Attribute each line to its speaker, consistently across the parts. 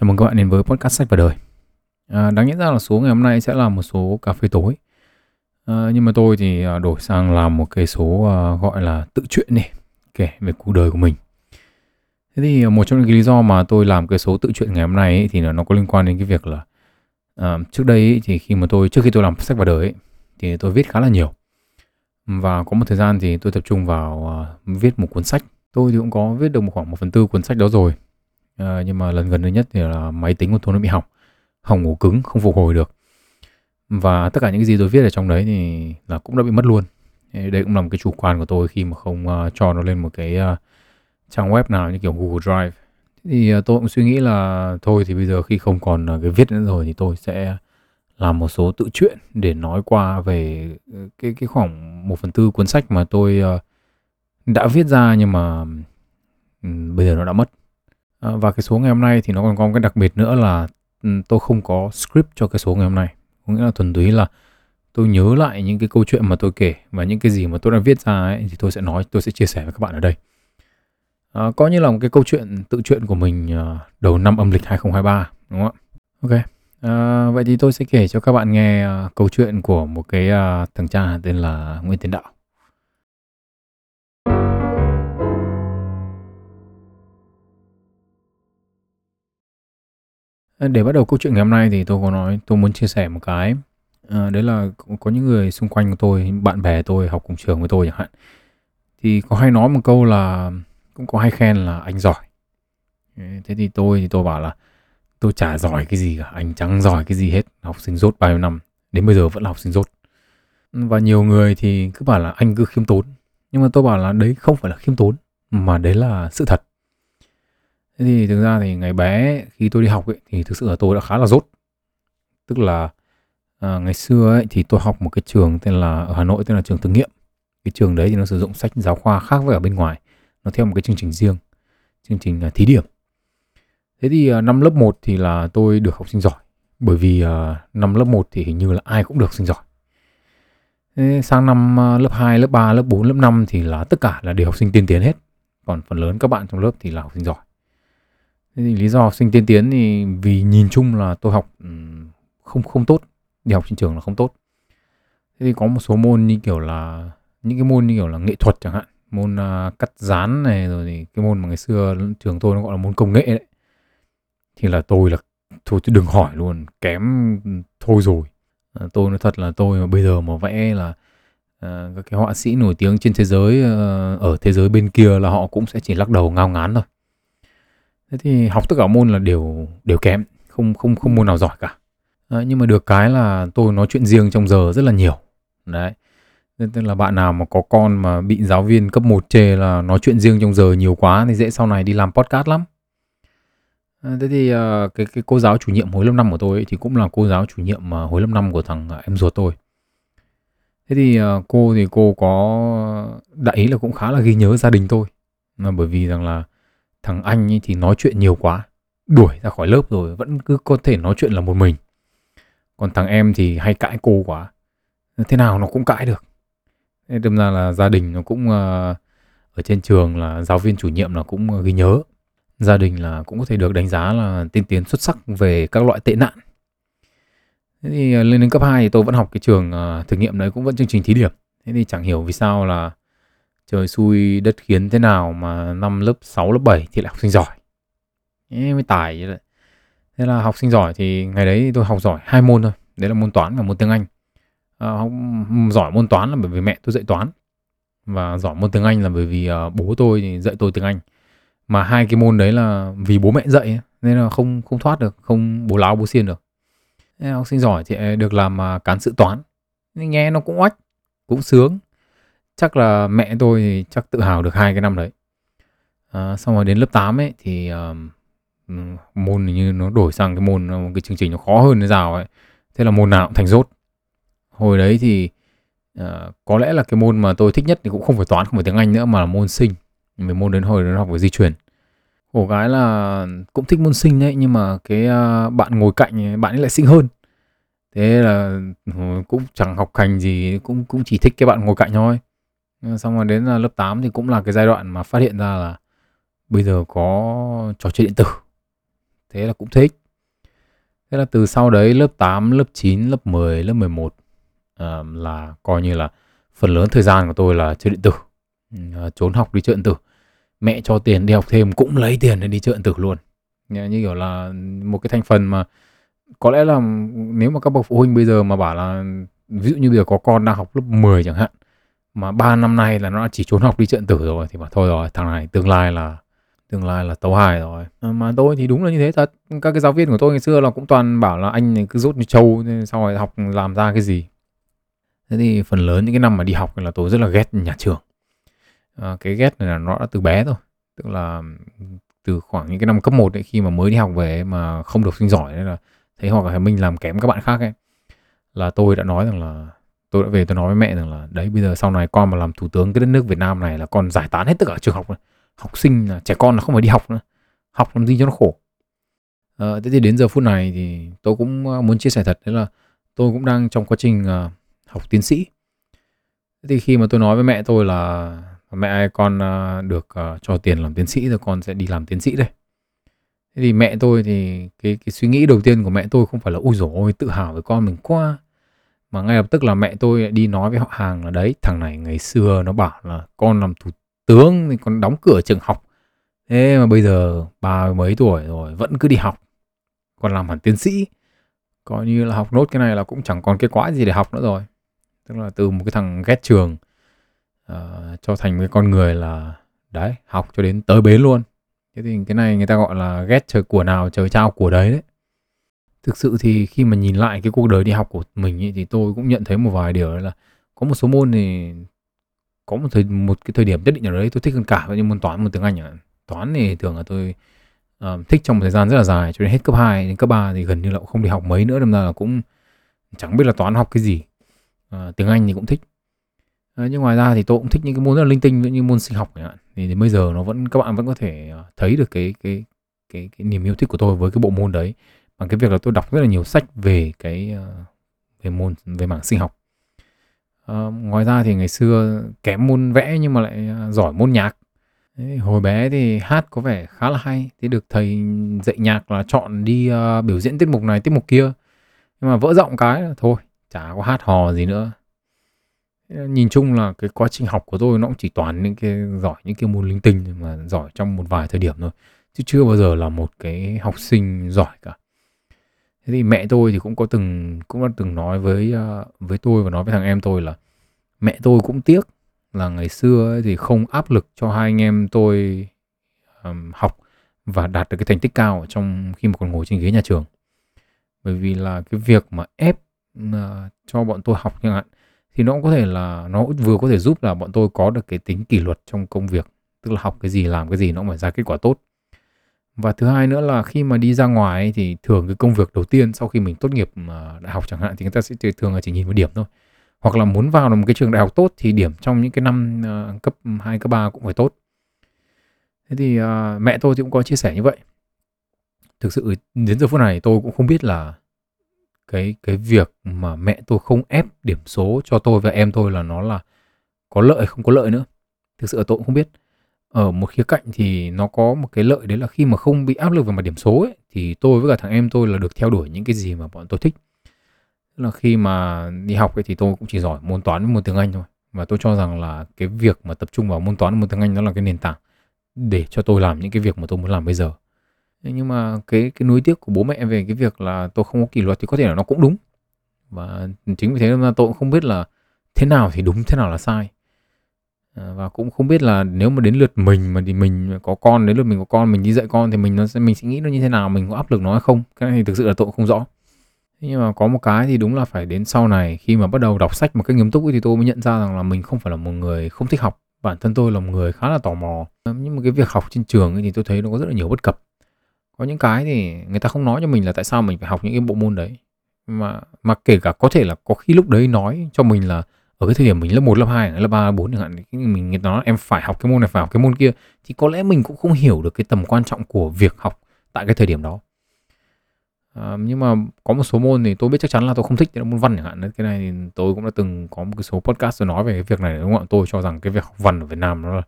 Speaker 1: Chào mừng các bạn đến với podcast sách và đời. À, đáng nhẽ ra là số ngày hôm nay sẽ là một số cà phê tối. À, nhưng mà tôi thì à, đổi sang làm một cái số à, gọi là tự truyện này, kể về cuộc đời của mình. Thế thì một trong những cái lý do mà tôi làm cái số tự truyện ngày hôm nay ấy, thì nó có liên quan đến cái việc là à, trước đây ấy, thì khi mà tôi trước khi tôi làm sách và đời ấy, thì tôi viết khá là nhiều. Và có một thời gian thì tôi tập trung vào à, viết một cuốn sách. Tôi thì cũng có viết được một khoảng một phần tư cuốn sách đó rồi À, nhưng mà lần gần đây nhất thì là máy tính của tôi nó bị hỏng. Hỏng ổ cứng không phục hồi được. Và tất cả những cái gì tôi viết ở trong đấy thì là cũng đã bị mất luôn. Đây cũng là một cái chủ quan của tôi khi mà không uh, cho nó lên một cái uh, trang web nào như kiểu Google Drive. Thì uh, tôi cũng suy nghĩ là thôi thì bây giờ khi không còn uh, cái viết nữa rồi thì tôi sẽ làm một số tự truyện để nói qua về cái cái khoảng một phần tư cuốn sách mà tôi uh, đã viết ra nhưng mà um, bây giờ nó đã mất. À, và cái số ngày hôm nay thì nó còn có một cái đặc biệt nữa là tôi không có script cho cái số ngày hôm nay. Có nghĩa là thuần túy là tôi nhớ lại những cái câu chuyện mà tôi kể và những cái gì mà tôi đã viết ra ấy thì tôi sẽ nói, tôi sẽ chia sẻ với các bạn ở đây. À, có như là một cái câu chuyện tự truyện của mình ờ, đầu năm âm lịch 2023 đúng không ạ? Ok. À, vậy thì tôi sẽ kể cho các bạn nghe câu chuyện của một cái thằng cha tên là Nguyễn Tiến Đạo. Ờ, để bắt đầu câu chuyện ngày hôm nay thì tôi có nói tôi muốn chia sẻ một cái, à, đấy là có những người xung quanh của tôi, bạn bè tôi học cùng trường với tôi chẳng hạn, thì có hay nói một câu là cũng có hay khen là "Anh giỏi". thế thì tôi thì tôi bảo là "Tôi chả giỏi cái gì cả, anh chẳng giỏi cái gì hết, học sinh rốt bao nhiêu năm, đến bây giờ vẫn là học sinh rốt Và nhiều người thì cứ bảo là "Anh cứ khiêm tốn", nhưng mà tôi bảo là đấy không phải là khiêm tốn, mà đấy là sự thật. Thế thì thực ra thì ngày bé khi tôi đi học ấy, thì thực sự là tôi đã khá là dốt. Tức là à, ngày xưa ấy, thì tôi học một cái trường tên là ở Hà Nội tên là trường thực nghiệm. Cái trường đấy thì nó sử dụng sách giáo khoa khác với ở bên ngoài. Nó theo một cái chương trình riêng, chương trình uh, thí điểm. Thế thì uh, năm lớp 1 thì là tôi được học sinh giỏi. Bởi vì uh, năm lớp 1 thì hình như là ai cũng được học sinh giỏi. Thế sang năm uh, lớp 2, lớp 3, lớp 4, lớp 5 thì là tất cả là đều học sinh tiên tiến hết. Còn phần lớn các bạn trong lớp thì là học sinh giỏi. Thế thì lý do học sinh tiên tiến thì vì nhìn chung là tôi học ừ, không không tốt, đi học trên trường là không tốt. Thế thì có một số môn như kiểu là những cái môn như kiểu là nghệ thuật chẳng hạn, môn uh, cắt dán này rồi thì cái môn mà ngày xưa trường tôi nó gọi là môn công nghệ đấy. Thì là tôi là thôi tôi đừng hỏi luôn, kém ừ, thôi rồi. À, tôi nói thật là tôi mà bây giờ mà vẽ là uh, các cái họa sĩ nổi tiếng trên thế giới uh, ở thế giới bên kia là họ cũng sẽ chỉ lắc đầu ngao ngán thôi thế thì học tất cả môn là đều đều kém không không không môn nào giỏi cả. À, nhưng mà được cái là tôi nói chuyện riêng trong giờ rất là nhiều. Đấy nên là bạn nào mà có con mà bị giáo viên cấp 1 chê là nói chuyện riêng trong giờ nhiều quá thì dễ sau này đi làm podcast lắm. À, thế thì à, cái cái cô giáo chủ nhiệm hồi lớp năm của tôi ấy, thì cũng là cô giáo chủ nhiệm uh, hồi lớp năm của thằng à, em ruột tôi. Thế thì à, cô thì cô có đại ý là cũng khá là ghi nhớ gia đình tôi. Là bởi vì rằng là Thằng anh ấy thì nói chuyện nhiều quá, đuổi ra khỏi lớp rồi vẫn cứ có thể nói chuyện là một mình. Còn thằng em thì hay cãi cô quá. Thế nào nó cũng cãi được. Thế đâm ra là gia đình nó cũng ờ, ở trên trường là giáo viên chủ nhiệm là cũng ờ, ghi nhớ. Gia đình là cũng có thể được đánh giá là tiên tiến xuất sắc về các loại tệ nạn. Thế thì ờ, lên đến cấp 2 thì tôi vẫn học cái trường thực nghiệm đấy cũng vẫn chương trình thí điểm. Thế thì chẳng hiểu vì sao là trời xui đất khiến thế nào mà năm lớp 6, lớp 7 thì lại học sinh giỏi. Thế mới tài vậy đấy. Thế là học sinh giỏi thì ngày đấy tôi học giỏi hai môn thôi. Đấy là môn toán và môn tiếng Anh. À, học giỏi môn toán là bởi vì mẹ tôi dạy toán. Và giỏi môn tiếng Anh là bởi vì uh, bố tôi thì dạy tôi tiếng Anh. Mà hai cái môn đấy là vì bố mẹ dạy nên là không không thoát được, không bố láo bố xiên được. Thế học sinh giỏi thì à, được làm uh, cán sự toán. Nghe nó cũng oách, cũng sướng chắc là mẹ tôi thì chắc tự hào được hai cái năm đấy. À, xong rồi đến lớp 8 ấy thì uh, môn như nó đổi sang cái môn một cái chương trình nó khó hơn thế nào ấy. Thế là môn nào cũng thành rốt. Hồi đấy thì uh, có lẽ là cái môn mà tôi thích nhất thì cũng không phải toán không phải tiếng anh nữa mà là môn sinh. Vì môn đến hồi nó học về di truyền. Khổ cái là cũng thích môn sinh đấy nhưng mà cái uh, bạn ngồi cạnh bạn ấy lại sinh hơn. Thế là ừ, cũng chẳng học hành gì cũng cũng chỉ thích cái bạn ngồi cạnh thôi. Ờ, xong rồi đến ờ, lớp 8 thì cũng là cái giai đoạn mà phát hiện ra là bây giờ có trò chơi điện tử. Thế là cũng thích. Thế là từ sau đấy lớp 8, lớp 9, lớp 10, lớp 11 à, ờ, là coi như là phần lớn thời gian của tôi là chơi điện tử. À, trốn học đi chơi điện tử. Mẹ cho tiền đi học thêm cũng lấy tiền để đi chơi điện tử luôn. Như kiểu là một cái thành phần mà có lẽ là nếu mà các bậc phụ huynh bây giờ mà bảo là ví dụ như bây giờ có con đang học lớp 10 chẳng hạn mà 3 năm nay là nó chỉ trốn học đi trận tử rồi thì mà thôi rồi thằng này tương lai là tương lai là tấu hài rồi. À, mà tôi thì đúng là như thế thật. Các cái giáo viên của tôi ngày xưa là cũng toàn bảo là anh này cứ rút như trâu sau rồi học làm ra cái gì. Thế thì phần lớn những cái năm mà đi học là tôi rất là ghét nhà trường. À, cái ghét này là nó đã từ bé thôi tức là từ khoảng những cái năm cấp 1 ấy, khi mà mới đi học về mà không được sinh giỏi nên là thấy hoặc là mình làm kém các bạn khác ấy là tôi đã nói rằng là tôi đã về tôi nói với mẹ rằng là đấy bây giờ sau này con mà làm thủ tướng cái đất nước Việt Nam này là con giải tán hết tất cả trường học này. học sinh là trẻ con là không phải đi học nữa. Học làm gì cho nó khổ. À, thế thì đến giờ phút này thì tôi cũng ờ, muốn chia sẻ thật đấy là tôi cũng đang trong quá trình uh, học tiến sĩ. Thế thì khi mà tôi nói với mẹ tôi là mẹ ơi con uh, được uh, cho tiền làm tiến sĩ rồi con sẽ đi làm tiến sĩ đây. Thế thì mẹ tôi thì cái cái suy nghĩ đầu tiên của mẹ tôi không phải là ui dồi ôi tự hào với con mình quá mà ngay lập tức là mẹ tôi đi nói với họ hàng là đấy thằng này ngày xưa nó bảo là con làm thủ tướng thì con đóng cửa trường học. Thế mà bây giờ ba mấy tuổi rồi vẫn cứ đi học. Còn làm hẳn tiến sĩ. Coi như là học nốt cái này là cũng chẳng còn cái quái gì để học nữa rồi. Tức là từ một cái thằng ghét trường uh, cho thành một cái con người là đấy học cho đến tới bến luôn. Thế thì cái này người ta gọi là ghét trời của nào trời trao của đấy đấy thực sự thì khi mà nhìn lại cái cuộc đời đi học của mình ấy, thì tôi cũng nhận thấy một vài điều là có một số môn thì có một thời một cái thời điểm nhất định nào đấy tôi thích hơn cả như môn toán môn tiếng anh à. toán thì thường là tôi uh, thích trong một thời gian rất là dài cho đến hết cấp 2 đến cấp 3 thì gần như là cũng không đi học mấy nữa nên là cũng chẳng biết là toán học cái gì. Uh, tiếng anh thì cũng thích. Uh, nhưng ngoài ra thì tôi cũng thích những cái môn rất là linh tinh như môn sinh học chẳng hạn. Thì đến bây giờ nó vẫn các bạn vẫn có thể thấy được cái cái cái cái niềm yêu thích của tôi với cái bộ môn đấy bằng cái việc là tôi đọc rất là nhiều sách về cái ờ, về môn về mảng sinh học. À, ngoài ra thì ngày xưa kém môn vẽ nhưng mà lại ờ, giỏi môn nhạc. Đấy, hồi bé thì hát có vẻ khá là hay. Thì được thầy dạy nhạc là chọn đi uh, biểu diễn tiết mục này tiết mục kia. Nhưng mà vỡ giọng cái là thôi chả có hát hò gì nữa. Nhìn chung là cái quá trình học của tôi nó cũng chỉ toàn những cái giỏi những cái môn linh tinh mà giỏi trong một vài thời điểm thôi. Chứ chưa bao giờ là một cái học sinh giỏi cả thế thì mẹ tôi thì cũng có từng cũng đã từng nói với ờ, với tôi và nói với thằng em tôi là mẹ tôi cũng tiếc là ngày xưa ấy thì không áp lực cho hai anh em tôi um, học và đạt được cái thành tích cao trong khi mà còn ngồi trên ghế nhà trường. Bởi vì là cái việc mà ép uh, cho bọn tôi học chẳng hạn thì nó cũng có thể là nó vừa có thể giúp là bọn tôi có được cái tính kỷ luật trong công việc tức là học cái gì làm cái gì nó cũng phải ra kết quả tốt và thứ hai nữa là khi mà đi ra ngoài ấy, thì thường cái công việc đầu tiên sau khi mình tốt nghiệp ờ, đại học chẳng hạn thì người ta sẽ thường là chỉ nhìn vào điểm thôi. Hoặc là muốn vào một cái trường đại học tốt thì điểm trong những cái năm uh, cấp 2, cấp 3 cũng phải tốt. Thế thì uh, mẹ tôi thì cũng có chia sẻ như vậy. Thực sự đến giờ phút này tôi cũng không biết là cái cái việc mà mẹ tôi không ép điểm số cho tôi và em tôi là nó là có lợi không có lợi nữa. Thực sự tôi cũng không biết ở một khía cạnh thì nó có một cái lợi đấy là khi mà không bị áp lực về mặt điểm số ấy, thì tôi với cả thằng em tôi là được theo đuổi những cái gì mà bọn tôi thích. Tức là khi mà đi học ấy thì tôi cũng chỉ giỏi môn toán với môn tiếng anh thôi. Và tôi cho rằng là cái việc mà tập trung vào môn toán và môn tiếng anh nó là cái nền tảng để cho tôi làm những cái việc mà tôi muốn làm bây giờ. Nhưng mà cái cái nuối tiếc của bố mẹ về cái việc là tôi không có kỷ luật thì có thể là nó cũng đúng. Và chính vì thế mà tôi cũng không biết là thế nào thì đúng, thế nào là sai. À, và cũng không biết là nếu mà đến lượt mình mà thì mình có con đến lượt mình có con mình đi dạy con thì mình nó sẽ mình sẽ nghĩ nó như thế nào mình có áp lực nó hay không? Cái này thì thực sự là tôi cũng không rõ. Nhưng mà có một cái thì đúng là phải đến sau này khi mà bắt đầu đọc sách một cách nghiêm túc thì tôi mới nhận ra rằng là mình không phải là một người không thích học. Bản thân tôi là một người khá là tò mò. Ờ, nhưng mà cái việc học trên trường thì tôi thấy nó có rất là nhiều bất cập. Có những cái thì người ta không nói cho mình là tại sao mình phải học những cái bộ môn đấy. Mà mà kể cả có thể là có khi lúc đấy nói cho mình là ở cái thời điểm mình lớp 1, lớp 2, lớp 3, lớp 4 chẳng hạn mình nói em phải học cái môn này phải học cái môn kia. Thì có lẽ mình cũng không hiểu được cái tầm quan trọng của việc học tại cái thời điểm đó. À, nhưng mà có một số môn thì tôi biết chắc chắn là tôi không thích là môn văn chẳng hạn. Cái này thì tôi cũng đã từng có một cái số podcast tôi nói về cái việc này đúng không ạ? Tôi cho rằng cái việc học văn ở Việt Nam nó là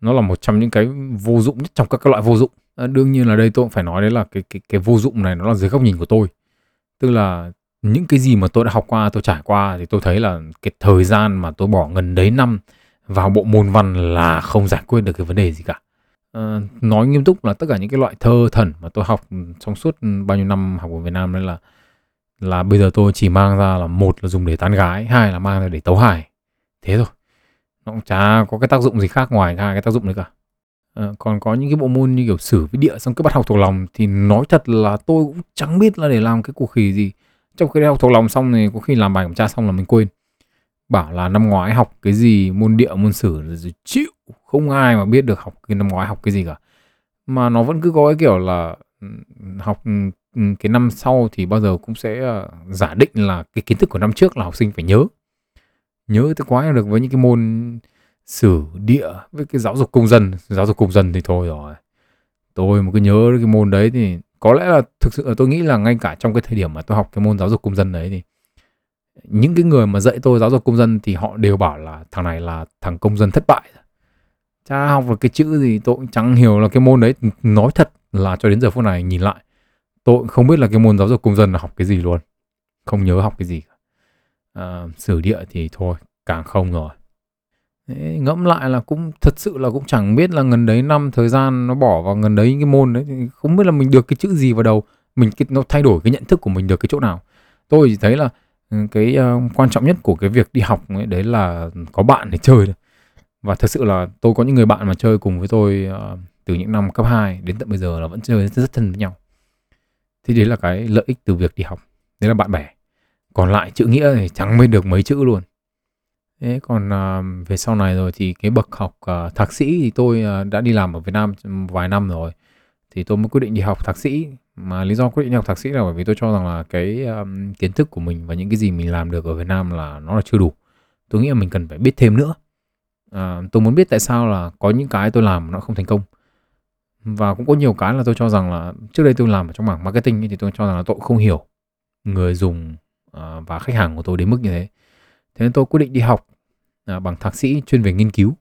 Speaker 1: nó là một trong những cái vô dụng nhất trong các các loại vô dụng. À, đương nhiên là đây tôi cũng phải nói đấy là cái cái cái vô dụng này nó là dưới góc nhìn của tôi. Tức là những cái gì mà tôi đã học qua tôi trải qua thì tôi thấy là cái thời gian mà tôi bỏ gần đấy năm vào bộ môn văn là không giải quyết được cái vấn đề gì cả. À, nói nghiêm túc là tất cả những cái loại thơ thần mà tôi học trong suốt bao nhiêu năm học ở Việt Nam đấy là là bây giờ tôi chỉ mang ra là một là dùng để tán gái hai là mang ra để tấu hài. Thế thôi. Nó cũng chả có cái tác dụng gì khác ngoài hai cái tác dụng đấy cả. À, còn có những cái bộ môn như kiểu sử với địa xong cứ bắt học thuộc lòng thì nói thật là tôi cũng chẳng biết là để làm cái cuộc khỉ gì trong khi học thuộc lòng xong thì có khi làm bài kiểm tra xong là mình quên. Bảo là năm ngoái học cái gì, môn địa, môn sử, rồi chịu, không ai mà biết được học cái năm ngoái học cái gì cả. Mà nó vẫn cứ có cái kiểu là học cái năm sau thì bao giờ cũng sẽ ờ, giả định là cái kiến thức của năm trước là học sinh phải nhớ. Nhớ tới quá được với những cái môn sử, địa với cái giáo dục công dân. Giáo dục công dân thì thôi rồi. Tôi mà cứ nhớ cái môn đấy thì có lẽ là thực sự là tôi nghĩ là ngay cả trong cái thời điểm mà tôi học cái môn giáo dục công dân đấy thì những cái người mà dạy tôi giáo dục công dân thì họ đều bảo là thằng này là thằng công dân thất bại cha học được cái chữ gì tôi cũng chẳng hiểu là cái môn đấy nói thật là cho đến giờ phút này nhìn lại tôi cũng không biết là cái môn giáo dục công dân là học cái gì luôn không nhớ học cái gì à, sử địa thì thôi càng không rồi. Đấy, ngẫm lại là cũng thật sự là cũng chẳng biết là gần đấy năm thời gian nó bỏ vào gần đấy cái môn đấy không biết là mình được cái chữ gì vào đầu mình nó thay đổi cái nhận thức của mình được cái chỗ nào. Tôi chỉ thấy là ừ, cái uh, quan trọng nhất của cái việc đi học ấy đấy là có bạn để chơi thôi. Và thật sự là tôi có những người bạn mà chơi cùng với tôi uh, từ những năm cấp 2 đến tận bây giờ là vẫn chơi rất, rất thân với nhau. Thì đấy là cái lợi ích từ việc đi học. Đấy là bạn bè. Còn lại chữ nghĩa thì chẳng mới được mấy chữ luôn thế còn à, về sau này rồi thì cái bậc học uh, thạc sĩ thì tôi uh, đã đi làm ở Việt Nam vài năm rồi. Thì tôi mới quyết định đi học thạc sĩ. Mà lý do quyết định đi học thạc sĩ là bởi vì tôi cho rằng là cái um, kiến thức của mình và những cái gì mình làm được ở Việt Nam là nó là chưa đủ. Tôi nghĩ là mình cần phải biết thêm nữa. À, tôi muốn biết tại sao là có những cái tôi làm nó không thành công. Và cũng có nhiều cái là tôi cho rằng là trước đây tôi làm ở trong mảng marketing thì tôi cho rằng là tôi không hiểu người dùng uh, và khách hàng của tôi đến mức như thế thế nên tôi quyết định đi học à, bằng thạc sĩ chuyên về nghiên cứu.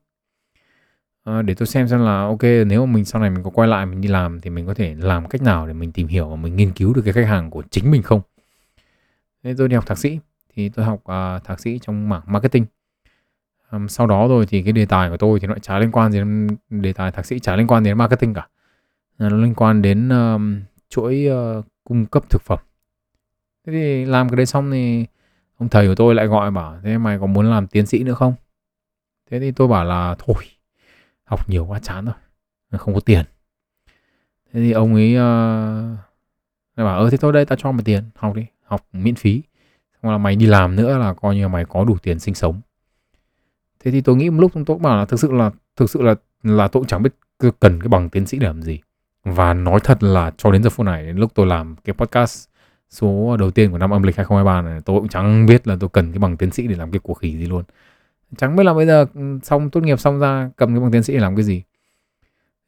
Speaker 1: À, để tôi xem xem là ok nếu mà mình sau này mình có quay lại mình đi làm thì mình có thể làm cách nào để mình tìm hiểu và mình nghiên cứu được cái khách hàng của chính mình không? Thế tôi đi học thạc sĩ thì tôi học à, thạc sĩ trong mảng marketing. À, sau đó rồi thì cái đề tài của tôi thì nó chả liên quan gì đến đề tài thạc sĩ chả liên quan đến marketing cả. Nó liên quan đến um, chuỗi uh, cung cấp thực phẩm. Thế thì làm cái đấy xong thì ông thầy của tôi lại gọi bảo thế mày có muốn làm tiến sĩ nữa không? Thế thì tôi bảo là thôi học nhiều quá chán rồi không có tiền. Thế thì ông ấy uh, bảo ơ thế thôi đây tao cho mày tiền học đi học miễn phí. Xong là mày đi làm nữa là coi như là mày có đủ tiền sinh sống. Thế thì tôi nghĩ một lúc tôi bảo là thực sự là thực sự là là tôi cũng chẳng biết cần cái bằng tiến sĩ để làm gì. Và nói thật là cho đến giờ phút này đến lúc tôi làm cái podcast số đầu tiên của năm âm lịch 2023 này tôi cũng chẳng biết là tôi cần cái bằng tiến sĩ để làm cái cuộc khỉ gì luôn. Chẳng biết là bây giờ ừ, xong tốt nghiệp xong ra cầm cái bằng tiến sĩ để làm cái gì.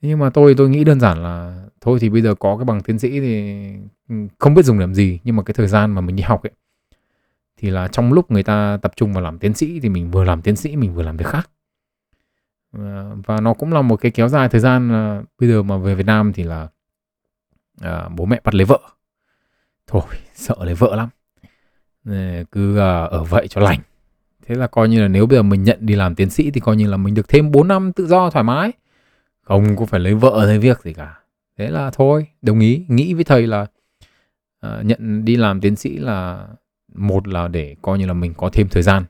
Speaker 1: Nhưng mà tôi tôi nghĩ đơn giản là thôi thì bây giờ có cái bằng tiến sĩ thì ừ, không biết dùng làm gì nhưng mà cái thời gian mà mình đi học ấy thì là trong lúc người ta tập trung vào làm tiến sĩ thì mình vừa làm tiến sĩ mình vừa làm việc khác. Và nó cũng là một cái kéo dài thời gian bây giờ mà về Việt Nam thì là à, bố mẹ bắt lấy vợ thôi sợ lấy vợ lắm. Cứ à, ở vậy cho lành. Thế là coi như là nếu bây giờ mình nhận đi làm tiến sĩ thì coi như là mình được thêm 4 năm tự do thoải mái. Không có phải lấy vợ lấy việc gì cả. Thế là thôi đồng ý. Nghĩ với thầy là uh, nhận đi làm tiến sĩ là một là để coi như là mình có thêm thời gian.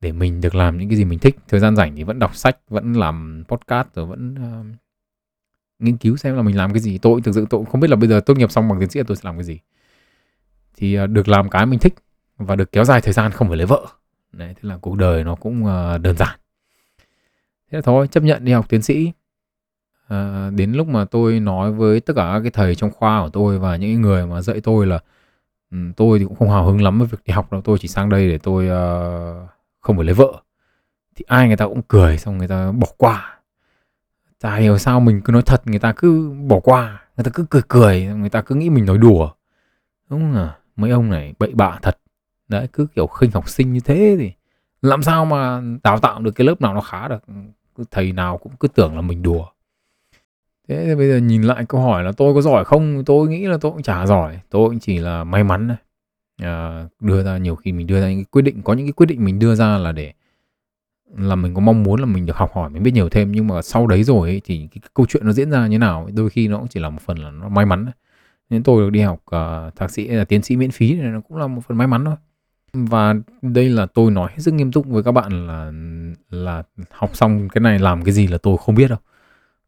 Speaker 1: Để mình được làm những cái gì mình thích. Thời gian rảnh thì vẫn đọc sách vẫn làm podcast rồi vẫn uh, nghiên cứu xem là mình làm cái gì. Tôi thực sự tôi cũng không biết là bây giờ tốt nghiệp xong bằng tiến sĩ tôi sẽ làm cái gì thì ờ, được làm cái mình thích và được kéo dài thời gian không phải lấy vợ. Đấy thế là cuộc đời nó cũng ờ, đơn giản. Thế là thôi chấp nhận đi học tiến sĩ. À, đến lúc mà tôi nói với tất cả các cái thầy trong khoa của tôi và những người mà dạy tôi là ừ, tôi thì cũng không hào hứng lắm với việc đi học đâu tôi chỉ sang đây để tôi uh, không phải lấy vợ. Thì ai người ta cũng cười xong người ta bỏ qua. Chả hiểu sao mình cứ nói thật người ta cứ bỏ qua người ta cứ cười cười người ta cứ nghĩ mình nói đùa. Đúng không à mấy ông này bậy bạ thật. Đấy cứ kiểu khinh học sinh như thế thì làm sao mà đào tạo được cái lớp nào nó khá được? Thầy nào cũng cứ tưởng là mình đùa. Thế thì bây giờ nhìn lại câu hỏi là tôi có giỏi không? Tôi nghĩ là tôi cũng chả giỏi. Tôi cũng chỉ là may mắn thôi. À, đưa ra nhiều khi mình đưa ra những cái quyết định có những cái quyết định mình đưa ra là để là mình có mong muốn là mình được học hỏi mình biết nhiều thêm. Nhưng mà sau đấy rồi ấy, thì cái, cái câu chuyện nó diễn ra như nào đôi khi nó cũng chỉ là một phần là nó may mắn nên tôi được đi học uh, thạc sĩ là tiến sĩ miễn phí này nó cũng là một phần may mắn thôi. Và đây là tôi nói hết sức nghiêm túc với các bạn là là học xong cái này làm cái gì là tôi không biết đâu.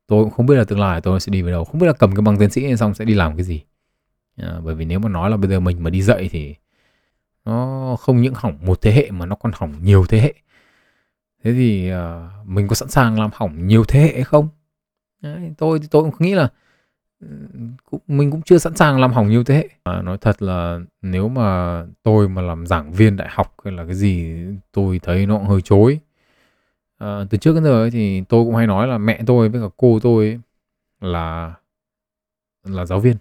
Speaker 1: Tôi cũng không biết là tương lai tôi sẽ đi về đâu. Không biết là cầm cái bằng tiến sĩ xong sẽ đi làm cái gì. À, bởi vì nếu mà nói là bây giờ mình mà đi dạy thì nó không những hỏng một thế hệ mà nó còn hỏng nhiều thế hệ. Thế thì uh, mình có sẵn sàng làm hỏng nhiều thế hệ không? Đấy, tôi tôi cũng nghĩ là cũng, mình cũng chưa sẵn sàng làm hỏng nhiều thế hệ. À, nói thật là nếu mà tôi mà làm giảng viên đại học hay là cái gì tôi thấy nó cũng hơi chối. À, từ trước đến giờ ấy, thì tôi cũng hay nói là mẹ tôi với cả cô tôi ấy, là là giáo viên.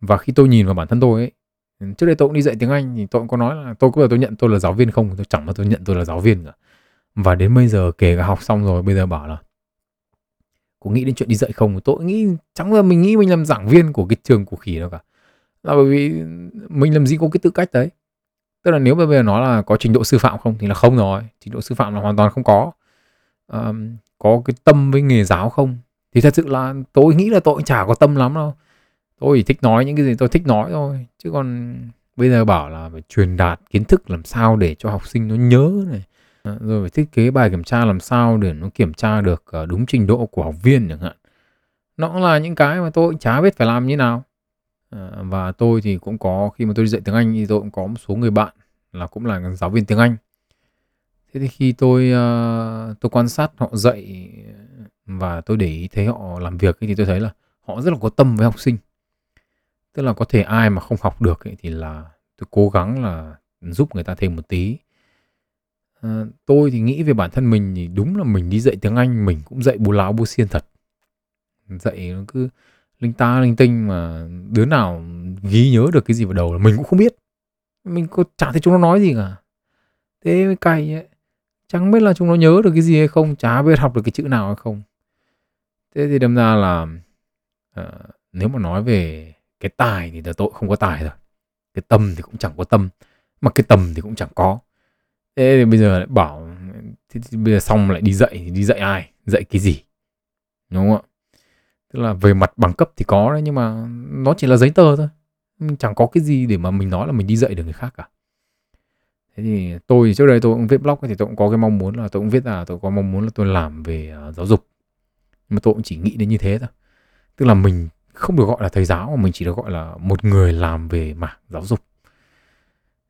Speaker 1: Và khi tôi nhìn vào bản thân tôi ấy trước đây tôi cũng đi dạy tiếng Anh thì tôi cũng có nói là tôi có bao tôi nhận tôi là giáo viên không tôi chẳng bao tôi nhận tôi là giáo viên cả. Và đến bây giờ kể cả học xong rồi bây giờ bảo là có nghĩ đến chuyện đi dạy không? Tôi nghĩ chẳng là mình nghĩ mình làm giảng viên của cái trường của khỉ đâu cả. Là bởi vì mình làm gì có cái tư cách đấy. Tức là nếu mà bây giờ nói là có trình độ sư phạm không thì là không rồi. Trình độ sư phạm là hoàn toàn không có. Um, có cái tâm với nghề giáo không? Thì thật sự là tôi nghĩ là tôi cũng chả có tâm lắm đâu. Tôi chỉ thích nói những cái gì tôi thích nói thôi. Chứ còn bây giờ bảo là phải truyền đạt kiến thức làm sao để cho học sinh nó nhớ này. Ờ, rồi phải thiết kế bài kiểm tra làm sao để nó kiểm tra được ờ, đúng trình độ của học viên chẳng hạn. Nó cũng là những cái mà tôi cũng chả biết phải làm như nào. Ờ, và tôi thì cũng có, khi mà tôi đi dạy tiếng Anh thì tôi cũng có một số người bạn là cũng là giáo viên tiếng Anh. Thế thì khi tôi tôi quan sát họ dạy và tôi để ý thấy họ làm việc thì tôi thấy là họ rất là có tâm với học sinh. Tức là có thể ai mà không học được thì là tôi cố gắng là giúp người ta thêm một tí. À, tôi thì nghĩ về bản thân mình thì đúng là mình đi dạy tiếng Anh mình cũng dạy bù láo bù xiên thật. Dạy nó cứ linh ta linh tinh mà đứa nào ghi nhớ được cái gì vào đầu là mình cũng không biết. Mình có chả thấy chúng nó nói gì cả. Thế mới cay ấy. Chẳng biết là chúng nó nhớ được cái gì hay không, chả biết học được cái chữ nào hay không. Thế thì đâm ra là à, nếu mà nói về cái tài thì là tội không có tài rồi. Cái tâm thì cũng chẳng có tâm, mà cái tầm thì cũng chẳng có thế thì bây giờ lại bảo, thế thì bây giờ xong lại đi dạy thì đi dạy ai? Dạy cái gì? Đúng không ạ? Tức là về mặt bằng cấp thì có đấy, nhưng mà nó chỉ là giấy tờ thôi. Mình chẳng có cái gì để mà mình nói là mình đi dạy được người khác cả. Thế thì tôi trước đây tôi cũng viết blog thì tôi cũng có cái mong muốn là tôi cũng viết là, tôi có mong muốn là tôi làm về à, giáo dục. Nhưng mà tôi cũng chỉ nghĩ đến như thế thôi. Tức là mình không được gọi là thầy giáo mà mình chỉ được gọi là một người làm về mảng giáo dục.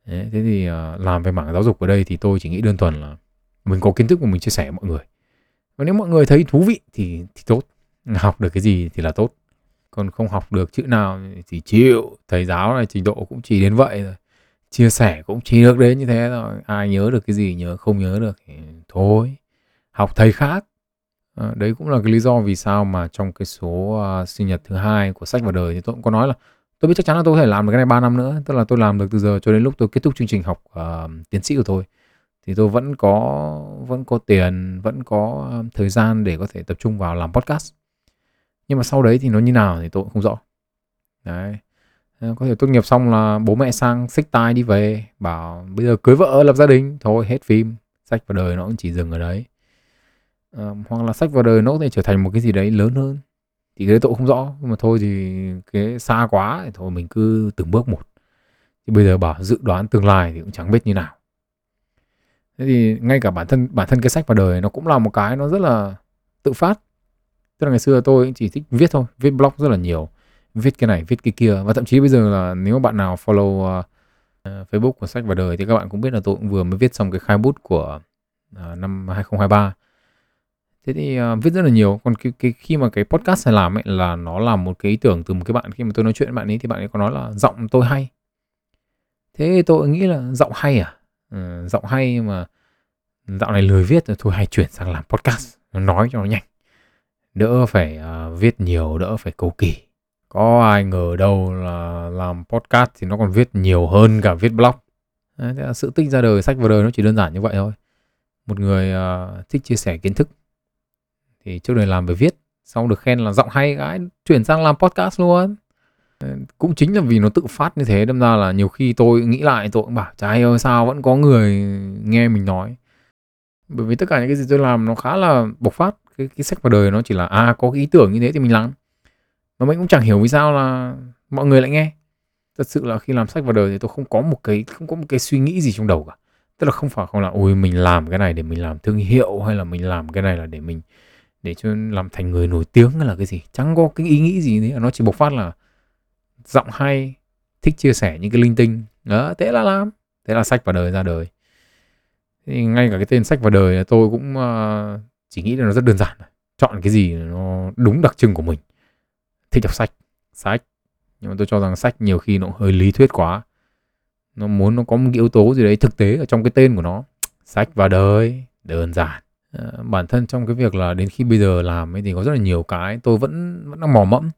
Speaker 1: Đấy, thế thì uh, làm về mảng giáo dục ở đây thì tôi chỉ nghĩ đơn thuần là mình có kiến thức của mình chia sẻ với mọi người. Và nếu mọi người thấy thú vị thì thì tốt. Học được cái gì thì là tốt. Còn không học được chữ nào thì chịu. Thầy giáo này trình độ cũng chỉ đến vậy rồi chia sẻ cũng chỉ được đến như thế rồi ai nhớ được cái gì nhớ không nhớ được thì thôi. Học thầy khác. À, đấy cũng là cái lý do vì sao mà trong cái số uh, sinh nhật thứ hai của sách và đời thì tôi cũng có nói là tôi biết chắc chắn là tôi có thể làm được cái này 3 năm nữa tức là tôi làm được từ giờ cho đến lúc tôi kết thúc chương trình học uh, tiến sĩ của tôi. Thì tôi vẫn có vẫn có tiền vẫn có ờ, thời gian để có thể tập trung vào làm podcast. Nhưng mà sau đấy thì nó như nào thì tôi cũng không rõ. Đấy. Ờ, có thể tốt nghiệp xong là bố mẹ sang xích tai đi về bảo bây giờ cưới vợ lập gia đình. Thôi hết phim sách vào đời nó cũng chỉ dừng ở đấy. À, hoặc là sách vào đời nó có thể trở thành một cái gì đấy lớn hơn thì cái đấy tôi không rõ nhưng mà thôi thì cái xa quá thì thôi mình cứ từng bước một. Thì bây giờ bảo dự đoán tương lai thì cũng chẳng biết như nào. Thế thì ngay cả bản thân bản thân cái sách vào đời nó cũng là một cái nó rất là tự phát. Tức là ngày xưa tôi chỉ thích viết thôi viết blog rất là nhiều viết cái này viết cái kia. Và thậm chí bây giờ là nếu bạn nào follow uh, Facebook của sách và đời thì các bạn cũng biết là tôi cũng vừa mới viết xong cái khai bút của uh, năm 2023 thế thì uh, viết rất là nhiều. Còn cái, cái khi mà cái podcast này làm ấy là nó là một cái ý tưởng từ một cái bạn. Khi mà tôi nói chuyện với bạn ấy thì bạn ấy có nói là giọng tôi hay. Thế tôi nghĩ là giọng hay à? Ừ, giọng hay mà dạo này lười viết rồi thôi hay chuyển sang làm podcast. Nói cho nó nhanh. Đỡ phải uh, viết nhiều đỡ phải cầu kỳ. Có ai ngờ đâu là làm podcast thì nó còn viết nhiều hơn cả viết blog. Đấy, thế là sự tích ra đời sách vào đời nó chỉ đơn giản như vậy thôi. Một người uh, thích chia sẻ kiến thức thì trước đây làm về viết xong được khen là giọng hay gái, chuyển sang làm podcast luôn. Ờ, cũng chính là vì nó tự phát như thế đâm ra là nhiều khi tôi nghĩ lại tôi cũng bảo trái ơi sao vẫn có người nghe mình nói? Bởi vì tất cả những cái gì tôi làm nó khá là bộc phát cái cái sách vào đời nó chỉ là à có cái ý tưởng như thế thì mình làm. Mà mình cũng chẳng hiểu vì sao là mọi người lại nghe. Thật sự là khi làm sách vào đời thì tôi không có một cái không có một cái suy nghĩ gì trong đầu cả. Tức là không phải không là ôi mình làm cái này để mình làm thương hiệu hay là mình làm cái này là để mình để cho làm thành người nổi tiếng hay là cái gì? Chẳng có cái ý nghĩ gì đấy. Nó chỉ bộc phát là giọng hay thích chia sẻ những cái linh tinh. Đó thế là làm. Thế là sách vào đời ra đời. Thì ngay cả cái tên sách vào đời tôi cũng uh, chỉ nghĩ là nó rất đơn giản chọn cái gì nó đúng đặc trưng của mình. Thích đọc sách sách. Nhưng mà tôi cho rằng sách nhiều khi nó hơi lý thuyết quá. Nó muốn nó có một cái yếu tố gì đấy thực tế ở trong cái tên của nó. Sách vào đời đơn giản. Ờ, bản thân trong cái việc là đến khi bây giờ làm ấy thì có rất là nhiều cái tôi vẫn vẫn đang mò mẫm.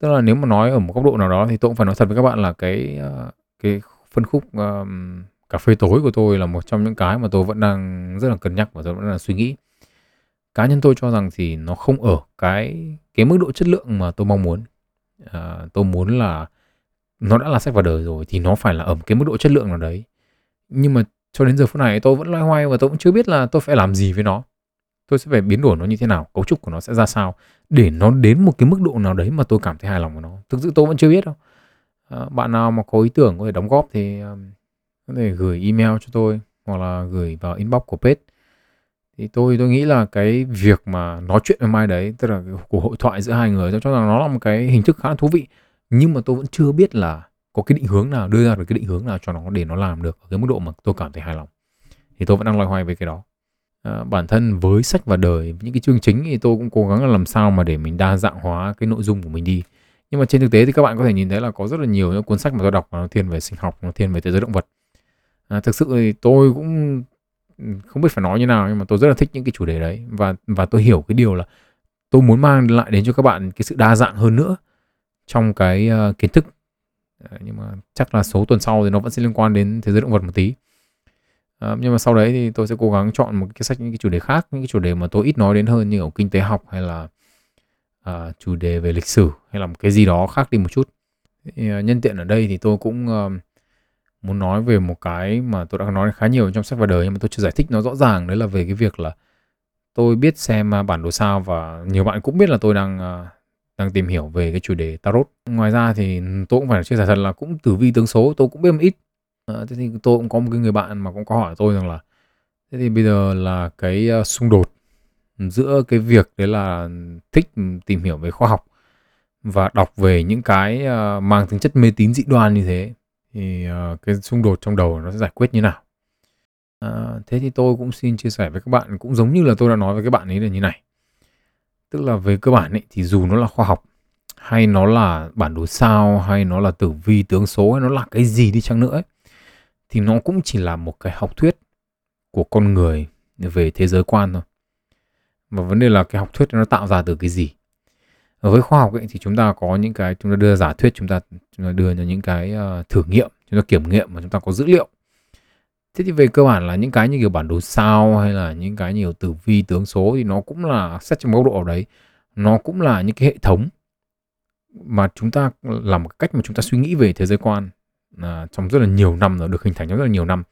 Speaker 1: Tức là nếu mà nói ở một góc độ nào đó thì tôi cũng phải nói thật với các bạn là cái ờ, cái phân khúc um, cà phê tối của tôi là một trong những cái mà tôi vẫn đang rất là cân nhắc và tôi vẫn đang suy nghĩ. Cá nhân tôi cho rằng thì nó không ở cái cái mức độ chất lượng mà tôi mong muốn. À, tôi muốn là nó đã là sách vào đời rồi thì nó phải là ở một cái mức độ chất lượng nào đấy. Nhưng mà cho đến giờ phút này tôi vẫn loay hoay và tôi cũng chưa biết là tôi phải làm gì với nó. Tôi sẽ phải biến đổi nó như thế nào cấu trúc của nó sẽ ra sao để nó đến một cái mức độ nào đấy mà tôi cảm thấy hài lòng với nó. Thực sự tôi vẫn chưa biết đâu. À, bạn nào mà có ý tưởng có thể đóng góp thì um, có thể gửi email cho tôi hoặc là gửi vào inbox của page thì tôi tôi nghĩ là cái việc mà nói chuyện với mai đấy tức là cuộc hội thoại giữa hai người tôi cho rằng nó là một cái hình thức khá là thú vị. Nhưng mà tôi vẫn chưa biết là có cái định hướng nào đưa ra được cái định hướng nào cho nó để nó làm được ở cái mức độ mà tôi cảm thấy hài lòng. Thì tôi vẫn đang loay hoay về cái đó. À, bản thân với sách và đời những cái chương chính thì tôi cũng cố gắng là làm sao mà để mình đa dạng hóa cái nội dung của mình đi. Nhưng mà trên thực tế thì các bạn có thể nhìn thấy là có rất là nhiều những cuốn sách mà tôi đọc nó thiên về sinh học nó thiên về thế giới động vật. À, thực sự thì tôi cũng không biết phải nói như nào nhưng mà tôi rất là thích những cái chủ đề đấy. Và và tôi hiểu cái điều là tôi muốn mang lại đến cho các bạn cái sự đa dạng hơn nữa trong cái uh, kiến thức Ờ, nhưng mà chắc là số tuần sau thì nó vẫn sẽ liên quan đến thế giới động vật một tí. À, nhưng mà sau đấy thì tôi sẽ cố gắng chọn một cái sách những cái chủ đề khác những cái chủ đề mà tôi ít nói đến hơn như ở kinh tế học hay là à, chủ đề về lịch sử hay là một cái gì đó khác đi một chút. Thì, à, nhân tiện ở đây thì tôi cũng à, muốn nói về một cái mà tôi đã nói khá nhiều trong sách và đời nhưng mà tôi chưa giải thích nó rõ ràng. Đấy là về cái việc là tôi biết xem bản đồ sao và nhiều bạn cũng biết là tôi đang à, đang tìm hiểu về cái chủ đề tarot. Ngoài ra thì tôi cũng phải chia sẻ thật là cũng tử vi tướng số tôi cũng biết một ít. À, thế thì tôi cũng có một cái người bạn mà cũng có hỏi tôi rằng là thế thì bây giờ là cái ờ, xung đột giữa cái việc đấy là thích tìm hiểu về khoa học và đọc về những cái ờ, mang tính chất mê tín dị đoan như thế thì cái xung đột trong đầu nó sẽ giải quyết như nào? À, thế thì tôi cũng xin chia sẻ với các bạn cũng giống như là tôi đã nói với các bạn ấy là như này tức là về cơ bản ấy thì dù nó là khoa học hay nó là bản đồ sao hay nó là tử vi tướng số hay nó là cái gì đi chăng nữa ấy, thì nó cũng chỉ là một cái học thuyết của con người về thế giới quan thôi. Và vấn đề là cái học thuyết nó tạo ra từ cái gì? Với khoa học ấy, thì chúng ta có những cái chúng ta đưa giả thuyết chúng ta, chúng ta đưa ra những cái uh, thử nghiệm chúng ta kiểm nghiệm mà chúng ta có dữ liệu thế thì về cơ bản là những cái như kiểu bản đồ sao hay là những cái nhiều tử vi tướng số thì nó cũng là xét trong góc độ ở đấy nó cũng là những cái hệ thống mà chúng ta làm một cách mà chúng ta suy nghĩ về thế giới quan à, trong rất là nhiều năm rồi được hình thành trong rất là nhiều năm.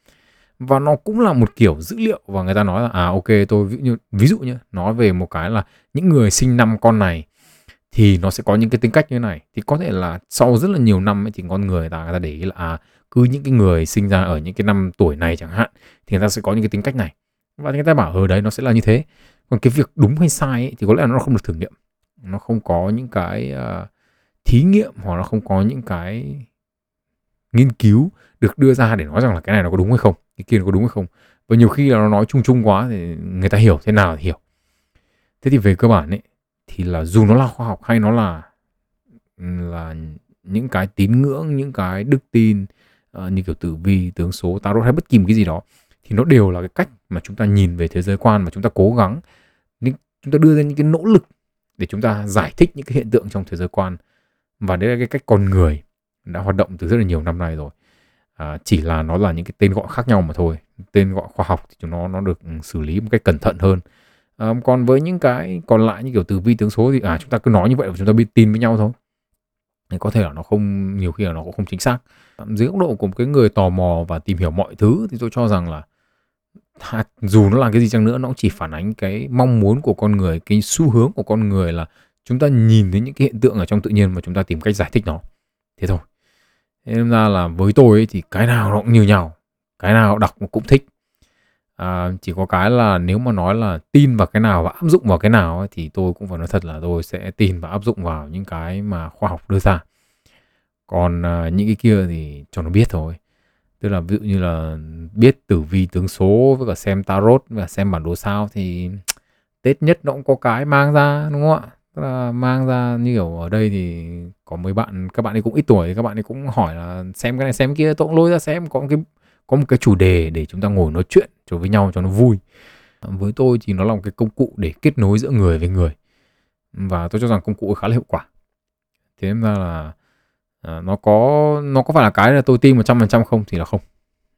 Speaker 1: Và nó cũng là một kiểu dữ liệu và người ta nói là à ok tôi ví dụ ví dụ nhé nói về một cái là những người sinh năm con này thì nó sẽ có những cái tính cách như này. Thì có thể là sau rất là nhiều năm ấy, thì con người ta người ta để ý là à cứ những cái người sinh ra ở những cái năm tuổi này chẳng hạn thì người ta sẽ có những cái tính cách này. Và người ta bảo ở đấy nó sẽ là như thế. Còn cái việc đúng hay sai ấy, thì có lẽ là nó không được thử nghiệm. Nó không có những cái uh, thí nghiệm hoặc là không có những cái nghiên cứu được đưa ra để nói rằng là cái này nó có đúng hay không cái kia nó có đúng hay không. Và nhiều khi là nó nói chung chung quá thì người ta hiểu thế nào thì hiểu. Thế thì về cơ bản ấy thì là dù nó là khoa học hay nó là là những cái tín ngưỡng những cái đức tin uh, như kiểu tử vi tướng số tarot hay bất kỳ một cái gì đó thì nó đều là cái cách mà chúng ta nhìn về thế giới quan mà chúng ta cố gắng những chúng ta đưa ra những cái nỗ lực để chúng ta giải thích những cái hiện tượng trong thế giới quan. Và đấy là cái cách con người đã hoạt động từ rất là nhiều năm nay rồi. À, chỉ là nó là những cái tên gọi khác nhau mà thôi. Tên gọi khoa học thì chúng nó nó được ừ, xử lý một cách cẩn thận hơn. À, còn với những cái còn lại như kiểu từ vi tướng số thì à chúng ta cứ nói như vậy và chúng ta biết tin với nhau thôi thì có thể là nó không nhiều khi là nó cũng không chính xác. Dưới góc độ của một cái người tò mò và tìm hiểu mọi thứ thì tôi cho rằng là dù nó là cái gì chăng nữa nó cũng chỉ phản ánh cái mong muốn của con người cái xu hướng của con người là chúng ta nhìn thấy những cái hiện tượng ở trong tự nhiên và chúng ta tìm cách giải thích nó. Thế thôi. Thế nên ra là với tôi ấy, thì cái nào nó cũng như nhau cái nào đọc cũng thích à, chỉ có cái là nếu mà nói là tin vào cái nào và áp dụng vào cái nào ấy, thì tôi cũng phải nói thật là tôi sẽ tin và áp dụng vào những cái mà khoa học đưa ra. Còn à, những cái kia thì cho nó biết thôi. Tức là ví dụ như là biết tử vi tướng số với cả xem tarot và xem bản đồ sao thì tết nhất nó cũng có cái mang ra đúng không ạ? Tức là mang ra như kiểu ở đây thì có mấy bạn các bạn ấy cũng ít tuổi các bạn ấy cũng hỏi là xem cái này xem cái kia tôi cũng lôi ra xem có một cái có một cái chủ đề để chúng ta ngồi nói chuyện cho với nhau cho nó vui. Với tôi thì nó là một cái công cụ để kết nối giữa người với người. Và tôi cho rằng công cụ khá là hiệu quả. Thế nên ra là à, nó có nó có phải là cái là tôi tin một trăm phần trăm không thì là không.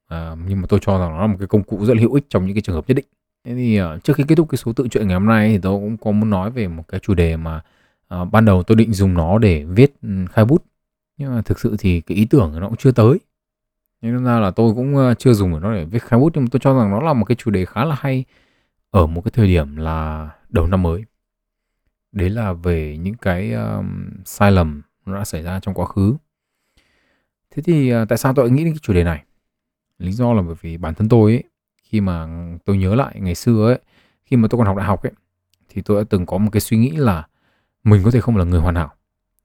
Speaker 1: À, nhưng mà tôi cho rằng nó là một cái công cụ rất là hữu ích trong những cái trường hợp nhất định. Thế thì à, trước khi kết thúc cái số tự truyện ngày hôm nay thì tôi cũng có muốn nói về một cái chủ đề mà à, ban đầu tôi định dùng nó để viết ừ, khai bút. Nhưng mà thực sự thì cái ý tưởng nó cũng chưa tới nên ra là tôi cũng ờ, chưa dùng nó để viết khai bút nhưng mà tôi cho rằng nó là một cái chủ đề khá là hay ở một cái thời điểm là đầu năm mới. Đấy là về những cái um, sai lầm nó đã xảy ra trong quá khứ. Thế thì uh, tại sao tôi nghĩ đến cái chủ đề này? Lý do là bởi vì bản thân tôi ấy khi mà tôi nhớ lại ngày xưa ấy khi mà tôi còn học đại học ấy thì tôi đã từng có một cái suy nghĩ là mình có thể không là người hoàn hảo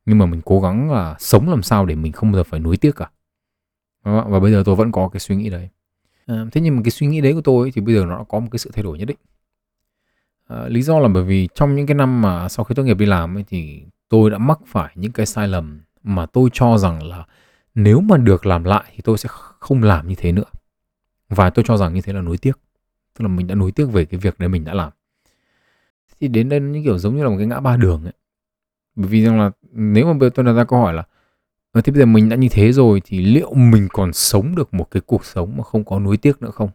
Speaker 1: nhưng mà mình cố gắng là sống làm sao để mình không bao giờ phải nuối tiếc cả và bây giờ tôi vẫn có cái suy nghĩ đấy. À, thế nhưng mà cái suy nghĩ đấy của tôi ấy, thì bây giờ nó có một cái sự thay đổi nhất định. À, lý do là bởi vì trong những cái năm mà sau khi tốt nghiệp đi làm ấy thì tôi đã mắc phải những cái sai lầm mà tôi cho rằng là nếu mà được làm lại thì tôi sẽ không làm như thế nữa. Và tôi cho rằng như thế là nuối tiếc. Tức là mình đã nuối tiếc về cái việc đấy mình đã làm. Thì đến đây như kiểu giống như là một cái ngã ba đường ấy. Bởi vì rằng là nếu mà bây giờ tôi đặt ra câu hỏi là và thế bây giờ mình đã như thế rồi thì liệu mình còn sống được một cái cuộc sống mà không có nuối tiếc nữa không?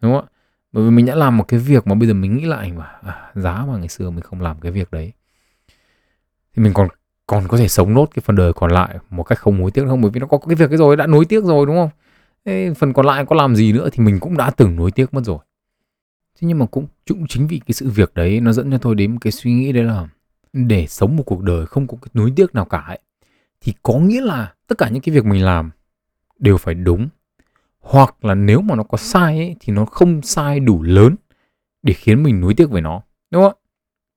Speaker 1: Đúng không ạ? Bởi vì mình đã làm một cái việc mà bây giờ mình nghĩ lại mà à, giá mà ngày xưa mình không làm cái việc đấy. Thì mình còn còn có thể sống nốt cái phần đời còn lại một cách không nuối tiếc không? Bởi vì nó có cái việc cái rồi đã nuối tiếc rồi đúng không? Thế phần còn lại có làm gì nữa thì mình cũng đã từng nuối tiếc mất rồi. Thế nhưng mà cũng cũng chính vì cái sự việc đấy nó dẫn cho tôi đến một cái suy nghĩ đấy là để sống một cuộc đời không có cái nuối tiếc nào cả ấy, thì có nghĩa là tất cả những cái việc mình làm đều phải đúng. Hoặc là nếu mà nó có sai ấy, thì nó không sai đủ lớn để khiến mình nuối tiếc về nó đúng không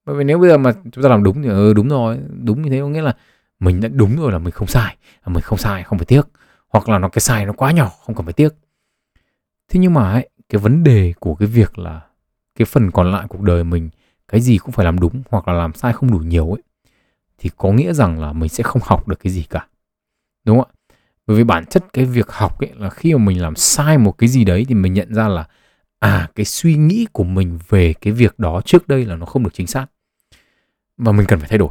Speaker 1: bởi vì nếu bây giờ mà chúng ta làm đúng thì ừ, đúng rồi đúng như thế có nghĩa là mình đã đúng rồi là mình không sai mình không sai không phải tiếc. Hoặc là nó cái sai nó quá nhỏ không cần phải tiếc. Thế nhưng mà ấy, cái vấn đề của cái việc là cái phần còn lại cuộc đời mình cái gì cũng phải làm đúng hoặc là làm sai không đủ nhiều ấy thì có nghĩa rằng là mình sẽ không học được cái gì cả. Đúng không ạ? Bởi vì bản chất cái việc học ấy là khi mà mình làm sai một cái gì đấy thì mình nhận ra là à cái suy nghĩ của mình về cái việc đó trước đây là nó không được chính xác. Và mình cần phải thay đổi.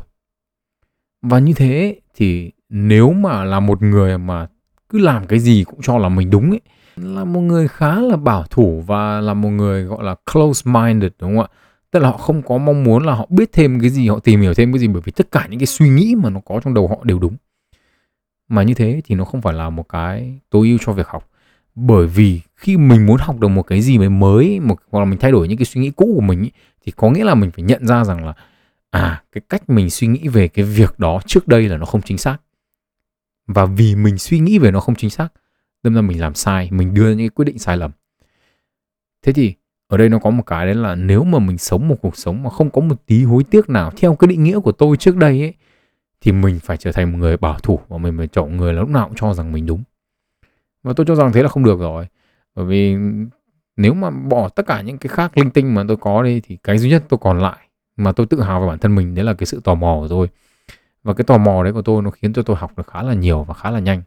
Speaker 1: Và như thế thì nếu mà là một người mà cứ làm cái gì cũng cho là mình đúng ấy, là một người khá là bảo thủ và là một người gọi là close minded đúng không ạ? Tức là họ không có mong muốn là họ biết thêm cái gì họ tìm hiểu thêm cái gì bởi vì tất cả những cái suy nghĩ mà nó có trong đầu họ đều đúng. Mà như thế thì nó không phải là một cái tối ưu cho việc học. Bởi vì khi mình muốn học được một cái gì mới một hoặc là mình thay đổi những cái suy nghĩ cũ của mình ý, thì có nghĩa là mình phải nhận ra rằng là à cái cách mình suy nghĩ về cái việc đó trước đây là nó không chính xác. Và vì mình suy nghĩ về nó không chính xác đâm ra mình làm sai mình đưa những quyết định sai lầm. Thế thì ở đây nó có một cái đấy là nếu mà mình sống một cuộc sống mà không có một tí hối tiếc nào theo cái định nghĩa của tôi trước đây ấy, thì mình phải trở thành một người bảo thủ và mình phải chọn người là lúc nào cũng cho rằng mình đúng. Và tôi cho rằng thế là không được rồi. Bởi vì nếu mà bỏ tất cả những cái khác linh tinh mà tôi có đi thì cái duy nhất tôi còn lại mà tôi tự hào về bản thân mình đấy là cái sự tò mò của tôi. Và cái tò mò đấy của tôi nó khiến cho tôi học được khá là nhiều và khá là nhanh.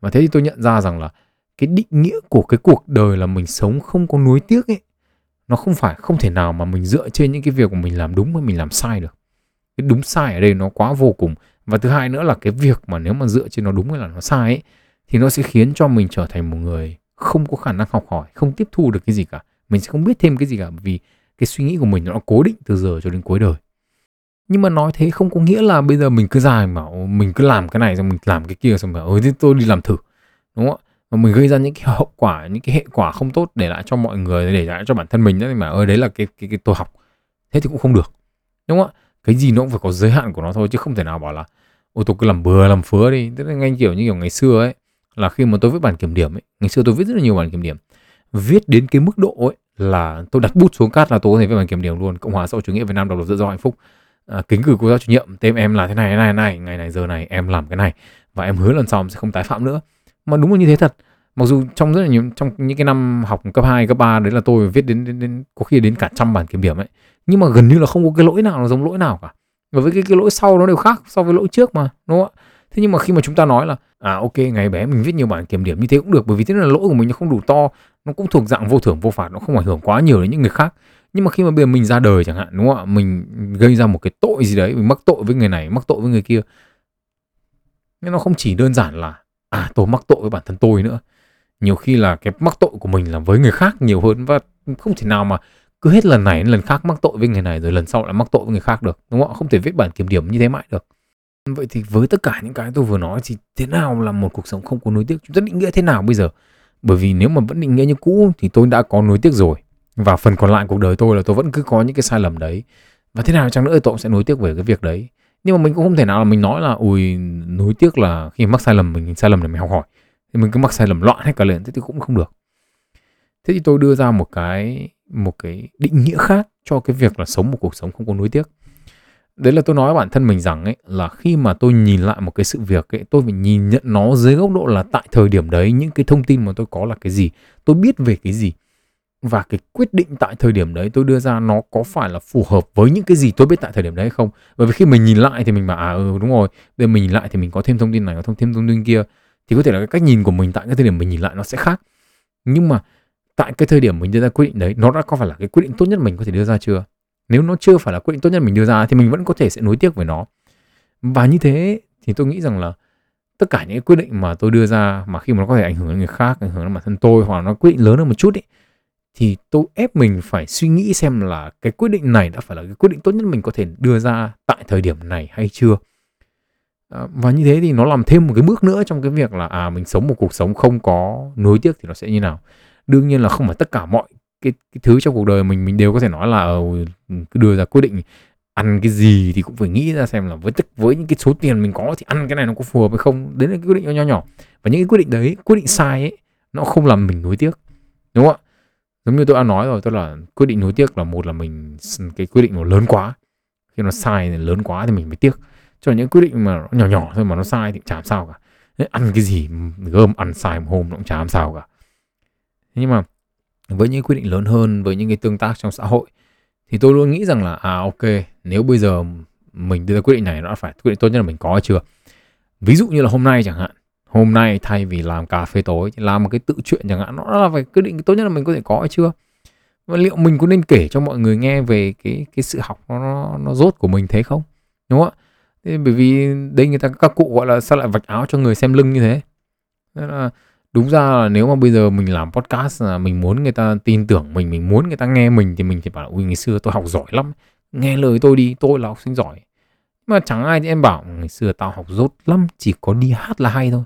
Speaker 1: Và thế thì tôi nhận ra rằng là cái định nghĩa của cái cuộc đời là mình sống không có nuối tiếc ấy nó không phải, không thể nào mà mình dựa trên những cái việc của mình làm đúng hay mình làm sai được. Cái đúng sai ở đây nó quá vô cùng. Và thứ hai nữa là cái việc mà nếu mà dựa trên nó đúng hay là nó sai ấy, thì nó sẽ khiến cho mình trở thành một người không có khả năng học hỏi, không tiếp thu được cái gì cả. Mình sẽ không biết thêm cái gì cả, vì cái suy nghĩ của mình nó cố định từ giờ cho đến cuối đời. Nhưng mà nói thế không có nghĩa là bây giờ mình cứ dài mà mình cứ làm cái này xong mình làm cái kia xong mà ơi tôi đi làm thử. Đúng không ạ? Mà mình gây ra những cái hậu quả những cái hệ quả không tốt để lại cho mọi người để lại cho bản thân mình đấy mà ơi đấy là cái cái, cái tôi học. Thế thì cũng không được đúng không ạ? Cái gì nó cũng phải có giới hạn của nó thôi chứ không thể nào bảo là ô tôi cứ làm bừa làm phứa đi. Tức là ngay kiểu như kiểu ngày xưa ấy là khi mà tôi viết bản kiểm điểm ấy ngày xưa tôi viết rất là nhiều bản kiểm điểm. Viết đến cái mức độ ấy là tôi đặt bút xuống cát là tôi có thể viết bản kiểm điểm luôn. Cộng hòa xã hội chủ nghĩa việt nam độc lập tự do hạnh phúc. À, kính cử cô giáo chủ nhiệm tên em là thế này thế này thế này ngày này giờ này em làm cái này và em hứa lần sau em sẽ không tái phạm nữa mà đúng là như thế thật. Mặc dù trong rất là nhiều trong những cái năm học cấp 2, cấp 3 đấy là tôi viết đến, đến, đến có khi đến cả trăm bản kiểm điểm ấy. Nhưng mà gần như là không có cái lỗi nào nó giống lỗi nào cả. Và với cái, cái lỗi sau nó đều khác so với lỗi trước mà đúng không ạ? Thế nhưng mà khi mà chúng ta nói là à ok ngày bé mình viết nhiều bản kiểm điểm như thế cũng được bởi vì thế là lỗi của mình nó không đủ to nó cũng thuộc dạng vô thưởng vô phạt nó không ảnh hưởng quá nhiều đến những người khác. Nhưng mà khi mà bây giờ mình ra đời chẳng hạn đúng không ạ? Mình gây ra một cái tội gì đấy mình mắc tội với người này mắc tội với người kia. Nhưng nó không chỉ đơn giản là à tôi mắc tội với bản thân tôi nữa. Nhiều khi là cái mắc tội của mình là với người khác nhiều hơn và không thể nào mà cứ hết lần này đến lần khác mắc tội với người này rồi lần sau lại mắc tội với người khác được, đúng không không thể viết bản kiểm điểm như thế mãi được. Vậy thì với tất cả những cái tôi vừa nói thì thế nào là một cuộc sống không có nối tiếc? Chúng ta định nghĩa thế nào bây giờ? Bởi vì nếu mà vẫn định nghĩa như cũ thì tôi đã có nối tiếc rồi. Và phần còn lại cuộc đời tôi là tôi vẫn cứ có những cái sai lầm đấy. Và thế nào chăng nữa tôi cũng sẽ nối tiếc về cái việc đấy nhưng mà mình cũng không thể nào là mình nói là, ui nối tiếc là khi mắc sai lầm, mình sai lầm để mình học hỏi. Thì mình cứ mắc sai lầm loạn hết cả lên thế thì cũng không được. Thế thì tôi đưa ra một cái một cái định nghĩa khác cho cái việc là sống một cuộc sống không có nối tiếc. Đấy là tôi nói với bản thân mình rằng ấy, là khi mà tôi nhìn lại một cái sự việc ấy, tôi phải nhìn nhận nó dưới góc độ là tại thời điểm đấy, những cái thông tin mà tôi có là cái gì, tôi biết về cái gì và cái quyết định tại thời điểm đấy tôi đưa ra nó có phải là phù hợp với những cái gì tôi biết tại thời điểm đấy hay không? Bởi vì khi mình nhìn lại thì mình bảo à ừ đúng rồi, bây giờ mình nhìn lại thì mình có thêm thông tin này, có thêm thông tin kia. Thì có thể là cái cách nhìn của mình tại cái thời điểm mình nhìn lại nó sẽ khác. Nhưng mà tại cái thời điểm mình đưa ra quyết định đấy, nó đã có phải là cái quyết định tốt nhất mình có thể đưa ra chưa? Nếu nó chưa phải là quyết định tốt nhất mình đưa ra thì mình vẫn có thể sẽ nối tiếc với nó. Và như thế thì tôi nghĩ rằng là tất cả những quyết định mà tôi đưa ra mà khi mà nó có thể ảnh hưởng đến người khác, ảnh hưởng đến bản thân tôi hoặc là nó quyết định lớn hơn một chút ấy thì tôi ép mình phải suy nghĩ xem là cái quyết định này đã phải là cái quyết định tốt nhất mình có thể đưa ra tại thời điểm này hay chưa. À, và như thế thì nó làm thêm một cái bước nữa trong cái việc là à mình sống một cuộc sống không có nối tiếc thì nó sẽ như nào. Đương nhiên là không phải tất cả mọi cái, cái thứ trong cuộc đời mình mình đều có thể nói là ờ, cứ đưa ra quyết định ăn cái gì thì cũng phải nghĩ ra xem là với tức với những cái số tiền mình có thì ăn cái này nó có phù hợp hay không. Đấy là cái quyết định nhỏ nhỏ. Và những cái quyết định đấy quyết định sai ấy nó không làm mình nuối tiếc. Đúng không ạ? Giống như tôi đã nói rồi, tức là quyết định nuối tiếc là một là mình cái quyết định nó lớn quá. Khi nó sai thì lớn quá thì mình mới tiếc. Cho những quyết định mà nhỏ nhỏ thôi mà nó sai thì chả làm sao cả. Nên ăn cái gì gom ăn sai một hôm nó cũng chả làm sao cả. Nhưng mà với những quyết định lớn hơn, với những cái tương tác trong xã hội, thì tôi luôn nghĩ rằng là à ok, nếu bây giờ mình đưa ra quyết định này, nó phải, quyết định tốt nhất là mình có chưa? Ví dụ như là hôm nay chẳng hạn hôm nay thay vì làm cà phê tối làm một cái tự chuyện chẳng hạn nó là phải quyết định tốt nhất là mình có thể có hay chưa? Và liệu mình có nên kể cho mọi người nghe về cái cái sự học nó nó, nó rốt của mình thế không? Đúng không ạ? Thế bởi vì đây người ta các cụ gọi là sao lại vạch áo cho người xem lưng như thế. Nên là đúng ra là nếu mà bây giờ mình làm podcast là mình muốn người ta tin tưởng mình mình muốn người ta nghe mình thì mình thì bảo ui ngày xưa tôi học giỏi lắm nghe lời tôi đi tôi là học sinh giỏi. Mà chẳng ai thì em bảo ngày xưa tao học dốt lắm chỉ có đi hát là hay thôi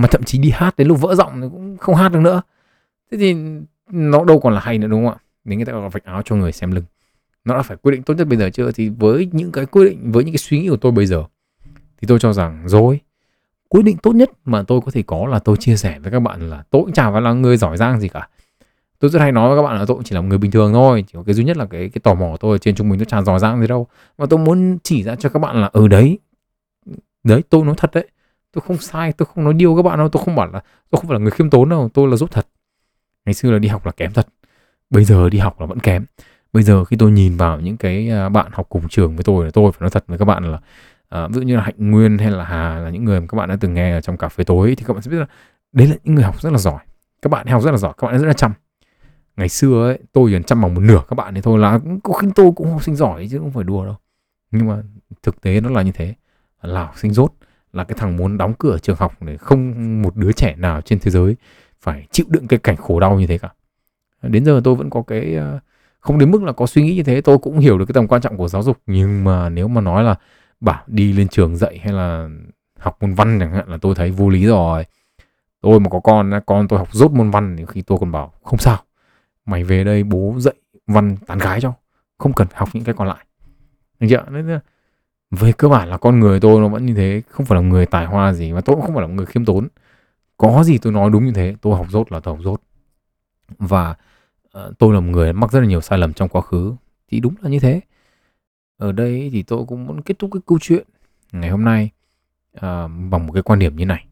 Speaker 1: mà thậm chí đi hát đến lúc vỡ giọng cũng không hát được nữa. Thế thì nó đâu còn là hay nữa, đúng không ạ? Đến người ta gọi vạch áo cho người xem lưng. Nó đã phải quyết định tốt nhất bây giờ chưa? Thì với những cái quyết định, với những cái suy nghĩ của tôi bây giờ, thì tôi cho rằng rồi. Quyết định tốt nhất mà tôi có thể có là tôi chia sẻ với các bạn là tôi cũng chả phải là người giỏi giang gì cả. Tôi rất hay nói với các bạn là tôi cũng chỉ là một người bình thường thôi. Chỉ có cái duy nhất là cái cái tò mò tôi trên trung bình nó chả giỏi giang gì đâu. Mà tôi muốn chỉ ra cho các bạn là ở ừ đấy. Đấy, tôi nói thật đấy tôi không sai tôi không nói điêu các bạn đâu tôi không bảo là tôi không phải là người khiêm tốn đâu tôi là dốt thật. Ngày xưa là đi học là kém thật bây giờ đi học là vẫn kém. Bây giờ khi tôi nhìn vào những cái à, bạn học cùng trường với tôi là tôi phải nói thật với các bạn là à, ví dụ như là hạnh nguyên hay là hà là những người mà các bạn đã từng nghe ở trong cà phê tối thì các bạn sẽ biết là đấy là những người học rất là giỏi. Các bạn học rất là giỏi các bạn rất là chăm. Ngày xưa ấy tôi gần chăm bằng một nửa các bạn thì thôi là có khi tôi cũng học sinh giỏi chứ không phải đùa đâu. Nhưng mà thực tế nó là như thế. Là học sinh dốt là cái thằng muốn đóng cửa trường học để không một đứa trẻ nào trên thế giới phải chịu đựng cái cảnh khổ đau như thế cả. Đến giờ tôi vẫn có cái ờ, không đến mức là có suy nghĩ như thế, tôi cũng hiểu được cái tầm quan trọng của giáo dục. Nhưng mà nếu mà nói là bảo đi lên trường dạy hay là học môn văn chẳng hạn là tôi thấy vô lý rồi. Tôi mà có con con tôi học rốt môn văn thì khi tôi còn bảo, không sao, mày về đây bố dạy văn tán gái cho, không cần học những cái còn lại. Được chưa? Nên về cơ bản là con người tôi nó vẫn như thế không phải là người tài hoa gì và tôi cũng không phải là người khiêm tốn. Có gì tôi nói đúng như thế tôi học dốt là tôi học dốt và uh, tôi là một người mắc rất là nhiều sai lầm trong quá khứ thì đúng là như thế. Ở đây thì tôi cũng muốn kết thúc cái câu chuyện ngày hôm nay uh, bằng một cái quan điểm như này.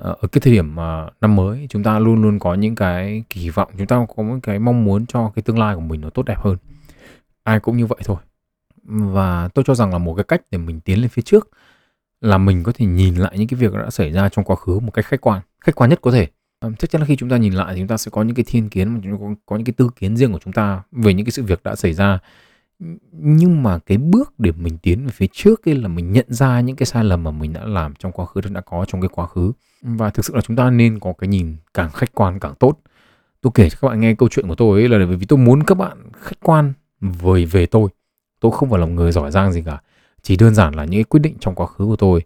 Speaker 1: Uh, ở cái thời điểm uh, năm mới chúng ta luôn luôn có những cái kỳ vọng chúng ta có một cái mong muốn cho cái tương lai của mình nó tốt đẹp hơn. Ai cũng như vậy thôi và tôi cho rằng là một cái cách để mình tiến lên phía trước là mình có thể nhìn lại những cái việc đã xảy ra trong quá khứ một cách khách quan khách quan nhất có thể. Ờ, chắc chắn là khi chúng ta nhìn lại thì chúng ta sẽ có những cái thiên kiến có, có những cái tư kiến riêng của chúng ta về những cái sự việc đã xảy ra. Nhưng mà cái bước để mình tiến về phía trước ấy là mình nhận ra những cái sai lầm mà mình đã làm trong quá khứ đã có trong cái quá khứ. Và thực sự là chúng ta nên có cái nhìn càng khách quan càng tốt. Tôi kể cho các bạn nghe câu chuyện của tôi ấy là bởi vì tôi muốn các bạn khách quan với về tôi tôi không phải là một người giỏi giang gì cả. Chỉ đơn giản là những cái quyết định trong quá khứ của tôi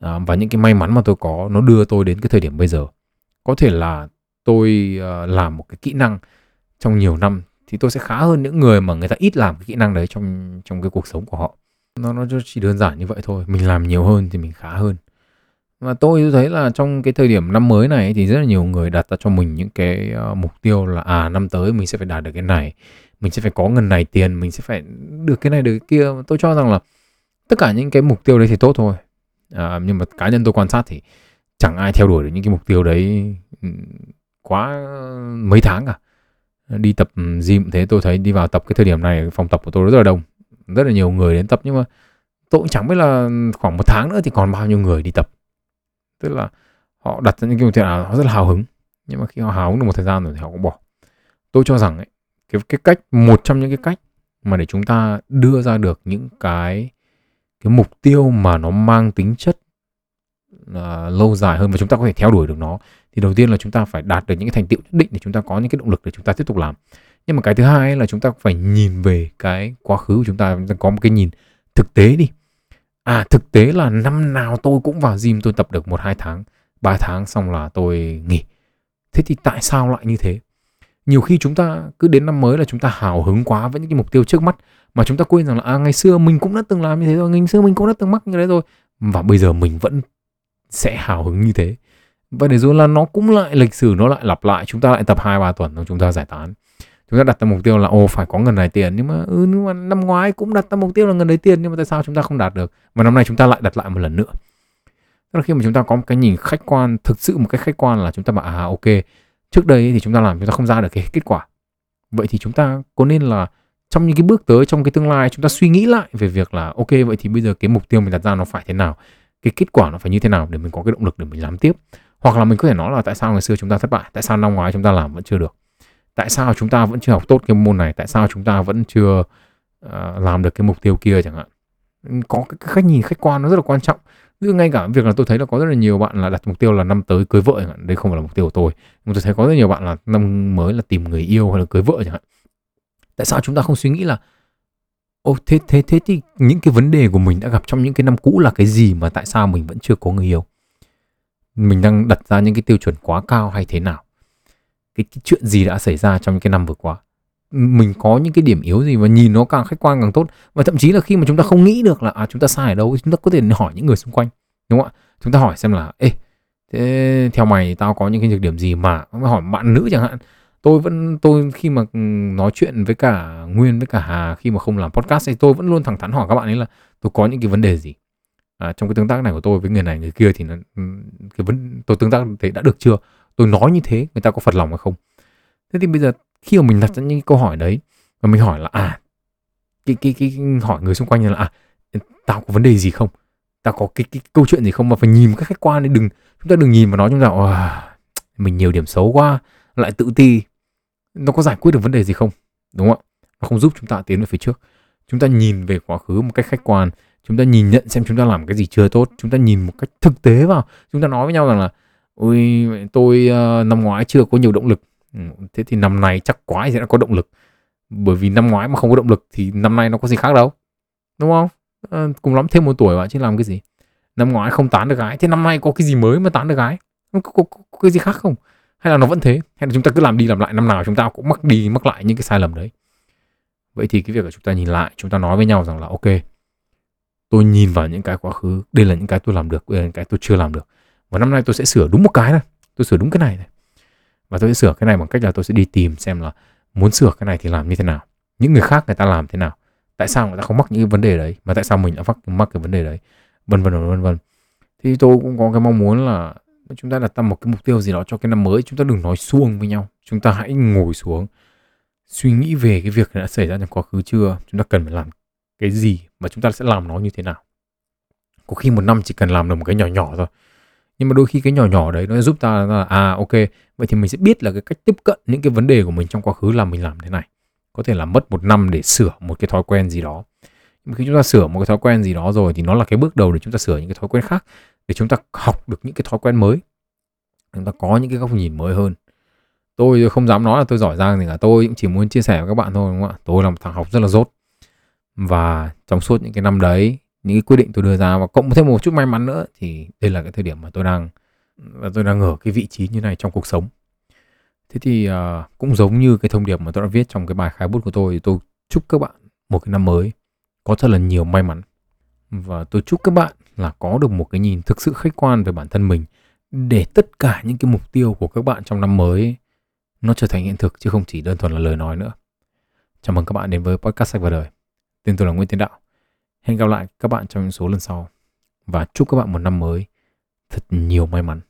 Speaker 1: à, và những cái may mắn mà tôi có nó đưa tôi đến cái thời điểm bây giờ. Có thể là tôi uh, làm một cái kỹ năng trong nhiều năm thì tôi sẽ khá hơn những người mà người ta ít làm cái kỹ năng đấy trong trong cái cuộc sống của họ. Nó nó chỉ đơn giản như vậy thôi. Mình làm nhiều hơn thì mình khá hơn. Và tôi thấy là trong cái thời điểm năm mới này thì rất là nhiều người đặt ra cho mình những cái uh, mục tiêu là à năm tới mình sẽ phải đạt được cái này mình sẽ phải có ngân này tiền mình sẽ phải được cái này được cái kia. Tôi cho rằng là tất cả những cái mục tiêu đấy thì tốt thôi. À, nhưng mà cá nhân tôi quan sát thì chẳng ai theo đuổi được những cái mục tiêu đấy ừ, quá mấy tháng cả. Đi tập gym thế tôi thấy đi vào tập cái thời điểm này phòng tập của tôi rất là đông. Rất là nhiều người đến tập nhưng mà tôi cũng chẳng biết là khoảng một tháng nữa thì còn bao nhiêu người đi tập. Tức là họ đặt ra những cái mục tiêu nào họ rất là hào hứng. Nhưng mà khi họ hào hứng được một thời gian rồi thì họ cũng bỏ. Tôi cho rằng ấy, cái cái cách một trong những cái cách mà để chúng ta đưa ra được những cái cái mục tiêu mà nó mang tính chất uh, lâu dài hơn và chúng ta có thể theo đuổi được nó thì đầu tiên là chúng ta phải đạt được những cái thành tựu nhất định để chúng ta có những cái động lực để chúng ta tiếp tục làm. Nhưng mà cái thứ hai là chúng ta phải nhìn về cái quá khứ của chúng ta chúng ta có một cái nhìn thực tế đi. À thực tế là năm nào tôi cũng vào gym tôi tập được một hai tháng ba tháng xong là tôi nghỉ. Thế thì tại sao lại như thế? Nhiều khi chúng ta cứ đến năm mới là chúng ta hào hứng quá với những cái mục tiêu trước mắt mà chúng ta quên rằng là à, ngày xưa mình cũng đã từng làm như thế rồi ngày xưa mình cũng đã từng mắc như thế rồi. Và bây giờ mình vẫn sẽ hào hứng như thế. Và để rồi là nó cũng lại lịch sử nó lại lặp lại chúng ta lại tập hai ba tuần rồi chúng ta giải tán. Chúng ta đặt ra mục tiêu là ô phải có ngần này tiền. Nhưng mà ừ nhưng mà năm ngoái cũng đặt ra mục tiêu là ngần đấy tiền nhưng mà tại sao chúng ta không đạt được? Và năm nay chúng ta lại đặt lại một lần nữa. Tức là khi mà chúng ta có một cái nhìn khách quan thực sự một cái khách quan là chúng ta bảo à ok trước đây thì chúng ta làm chúng ta không ra được cái kết quả. Vậy thì chúng ta có nên là trong những cái bước tới trong cái tương lai chúng ta suy nghĩ lại về việc là ok vậy thì bây giờ cái mục tiêu mình đặt ra nó phải thế nào? Cái kết quả nó phải như thế nào để mình có cái động lực để mình làm tiếp? Hoặc là mình có thể nói là tại sao ngày xưa chúng ta thất bại? Tại sao năm ngoái chúng ta làm vẫn chưa được? Tại sao chúng ta vẫn chưa học tốt cái môn này? Tại sao chúng ta vẫn chưa uh, làm được cái mục tiêu kia chẳng hạn? Có cái cách nhìn khách quan nó rất là quan trọng. Ví ngay cả việc là tôi thấy là có rất là nhiều bạn là đặt mục tiêu là năm tới cưới vợ chẳng hạn. Đây không phải là mục tiêu của tôi. Nhưng tôi thấy có rất nhiều bạn là năm mới là tìm người yêu hay là cưới vợ chẳng hạn. Tại sao chúng ta không suy nghĩ là Ô thế thế thế thì những cái vấn đề của mình đã gặp trong những cái năm cũ là cái gì mà tại sao mình vẫn chưa có người yêu? Mình đang đặt ra những cái tiêu chuẩn quá cao hay thế nào? Cái, cái chuyện gì đã xảy ra trong những cái năm vừa qua? Mình có những cái điểm yếu gì và nhìn nó càng khách quan càng tốt. Và thậm chí là khi mà chúng ta không nghĩ được là à chúng ta sai ở đâu chúng ta có thể hỏi những người xung quanh đúng không ạ? Chúng ta hỏi xem là ê thế theo mày tao có những cái nhược điểm gì mà? Hỏi bạn nữ chẳng hạn tôi vẫn tôi khi mà ừ, nói chuyện với cả nguyên với cả hà khi mà không làm podcast thì tôi vẫn luôn thẳng thắn hỏi các bạn ấy là tôi có những cái vấn đề gì? À, trong cái tương tác này của tôi với người này người kia thì nó, ừ, cái vấn tôi tương tác thế đã được chưa? Tôi nói như thế người ta có phật lòng hay không? Thế thì bây giờ khi mà mình đặt ra những câu hỏi đấy và mình hỏi là à cái cái cái hỏi người xung quanh là à tao có vấn đề gì không? Tao có cái, cái câu chuyện gì không? Mà phải nhìn các khách quan đấy đừng chúng ta đừng nhìn mà nói chúng ta à, mình nhiều điểm xấu quá lại tự ti. Nó có giải quyết được vấn đề gì không? Đúng không ạ? Nó không giúp chúng ta tiến về phía trước. Chúng ta nhìn về quá khứ một cách khách quan. Chúng ta nhìn nhận xem chúng ta làm cái gì chưa tốt. Chúng ta nhìn một cách thực tế vào. Chúng ta nói với nhau rằng là ôi tôi uh, năm ngoái chưa có nhiều động lực. Ừ, thế thì năm nay chắc quái sẽ đã có động lực. Bởi vì năm ngoái mà không có động lực thì năm nay nó có gì khác đâu. Đúng không? À, cùng lắm thêm một tuổi bạn chứ làm cái gì? Năm ngoái không tán được gái thế năm nay có cái gì mới mà tán được gái? Có, có, có, có cái gì khác không? Hay là nó vẫn thế? Hay là chúng ta cứ làm đi làm lại năm nào chúng ta cũng mắc đi mắc lại những cái sai lầm đấy? Vậy thì cái việc là chúng ta nhìn lại chúng ta nói với nhau rằng là ok tôi nhìn vào những cái quá khứ đây là những cái tôi làm được đây là những cái tôi chưa làm được. Và năm nay tôi sẽ sửa đúng một cái này tôi sửa đúng cái này này và tôi sẽ sửa cái này bằng cách là tôi sẽ đi tìm xem là muốn sửa cái này thì làm như thế nào. Những người khác người ta làm thế nào? Tại sao người ta không mắc những cái vấn đề đấy? Mà tại sao mình đã mắc mắc cái vấn đề đấy? Vân vân vân vân thì tôi cũng có cái mong muốn là chúng ta đặt ra một cái mục tiêu gì đó cho cái năm mới. Chúng ta đừng nói suông với nhau. Chúng ta hãy ngồi xuống, suy nghĩ về cái việc đã xảy ra trong quá khứ chưa? Chúng ta cần phải làm cái gì? Và chúng ta sẽ làm nó như thế nào? Có khi một năm chỉ cần làm được một cái nhỏ nhỏ thôi nhưng mà đôi khi cái nhỏ nhỏ đấy nó giúp ta là à ok, vậy thì mình sẽ biết là cái cách tiếp cận những cái vấn đề của mình trong quá khứ là mình làm thế này. Có thể là mất một năm để sửa một cái thói quen gì đó. Nhưng khi chúng ta sửa một cái thói quen gì đó rồi thì nó là cái bước đầu để chúng ta sửa những cái thói quen khác, để chúng ta học được những cái thói quen mới. Chúng ta có những cái góc nhìn mới hơn. Tôi không dám nói là tôi giỏi giang gì cả, tôi cũng chỉ muốn chia sẻ với các bạn thôi, đúng không ạ? Tôi là một thằng học rất là dốt và trong suốt những cái năm đấy những cái quyết định tôi đưa ra và cộng thêm một chút may mắn nữa thì đây là cái thời điểm mà tôi đang và tôi đang ở cái vị trí như này trong cuộc sống thế thì uh, cũng giống như cái thông điệp mà tôi đã viết trong cái bài khai bút của tôi thì tôi chúc các bạn một cái năm mới có thật là nhiều may mắn và tôi chúc các bạn là có được một cái nhìn thực sự khách quan về bản thân mình để tất cả những cái mục tiêu của các bạn trong năm mới nó trở thành hiện thực chứ không chỉ đơn thuần là lời nói nữa. Chào mừng các bạn đến với podcast sách và đời. Tên tôi là Nguyễn Tiến Đạo. Hẹn gặp lại các bạn trong những số lần sau và chúc các bạn một năm mới thật nhiều may mắn.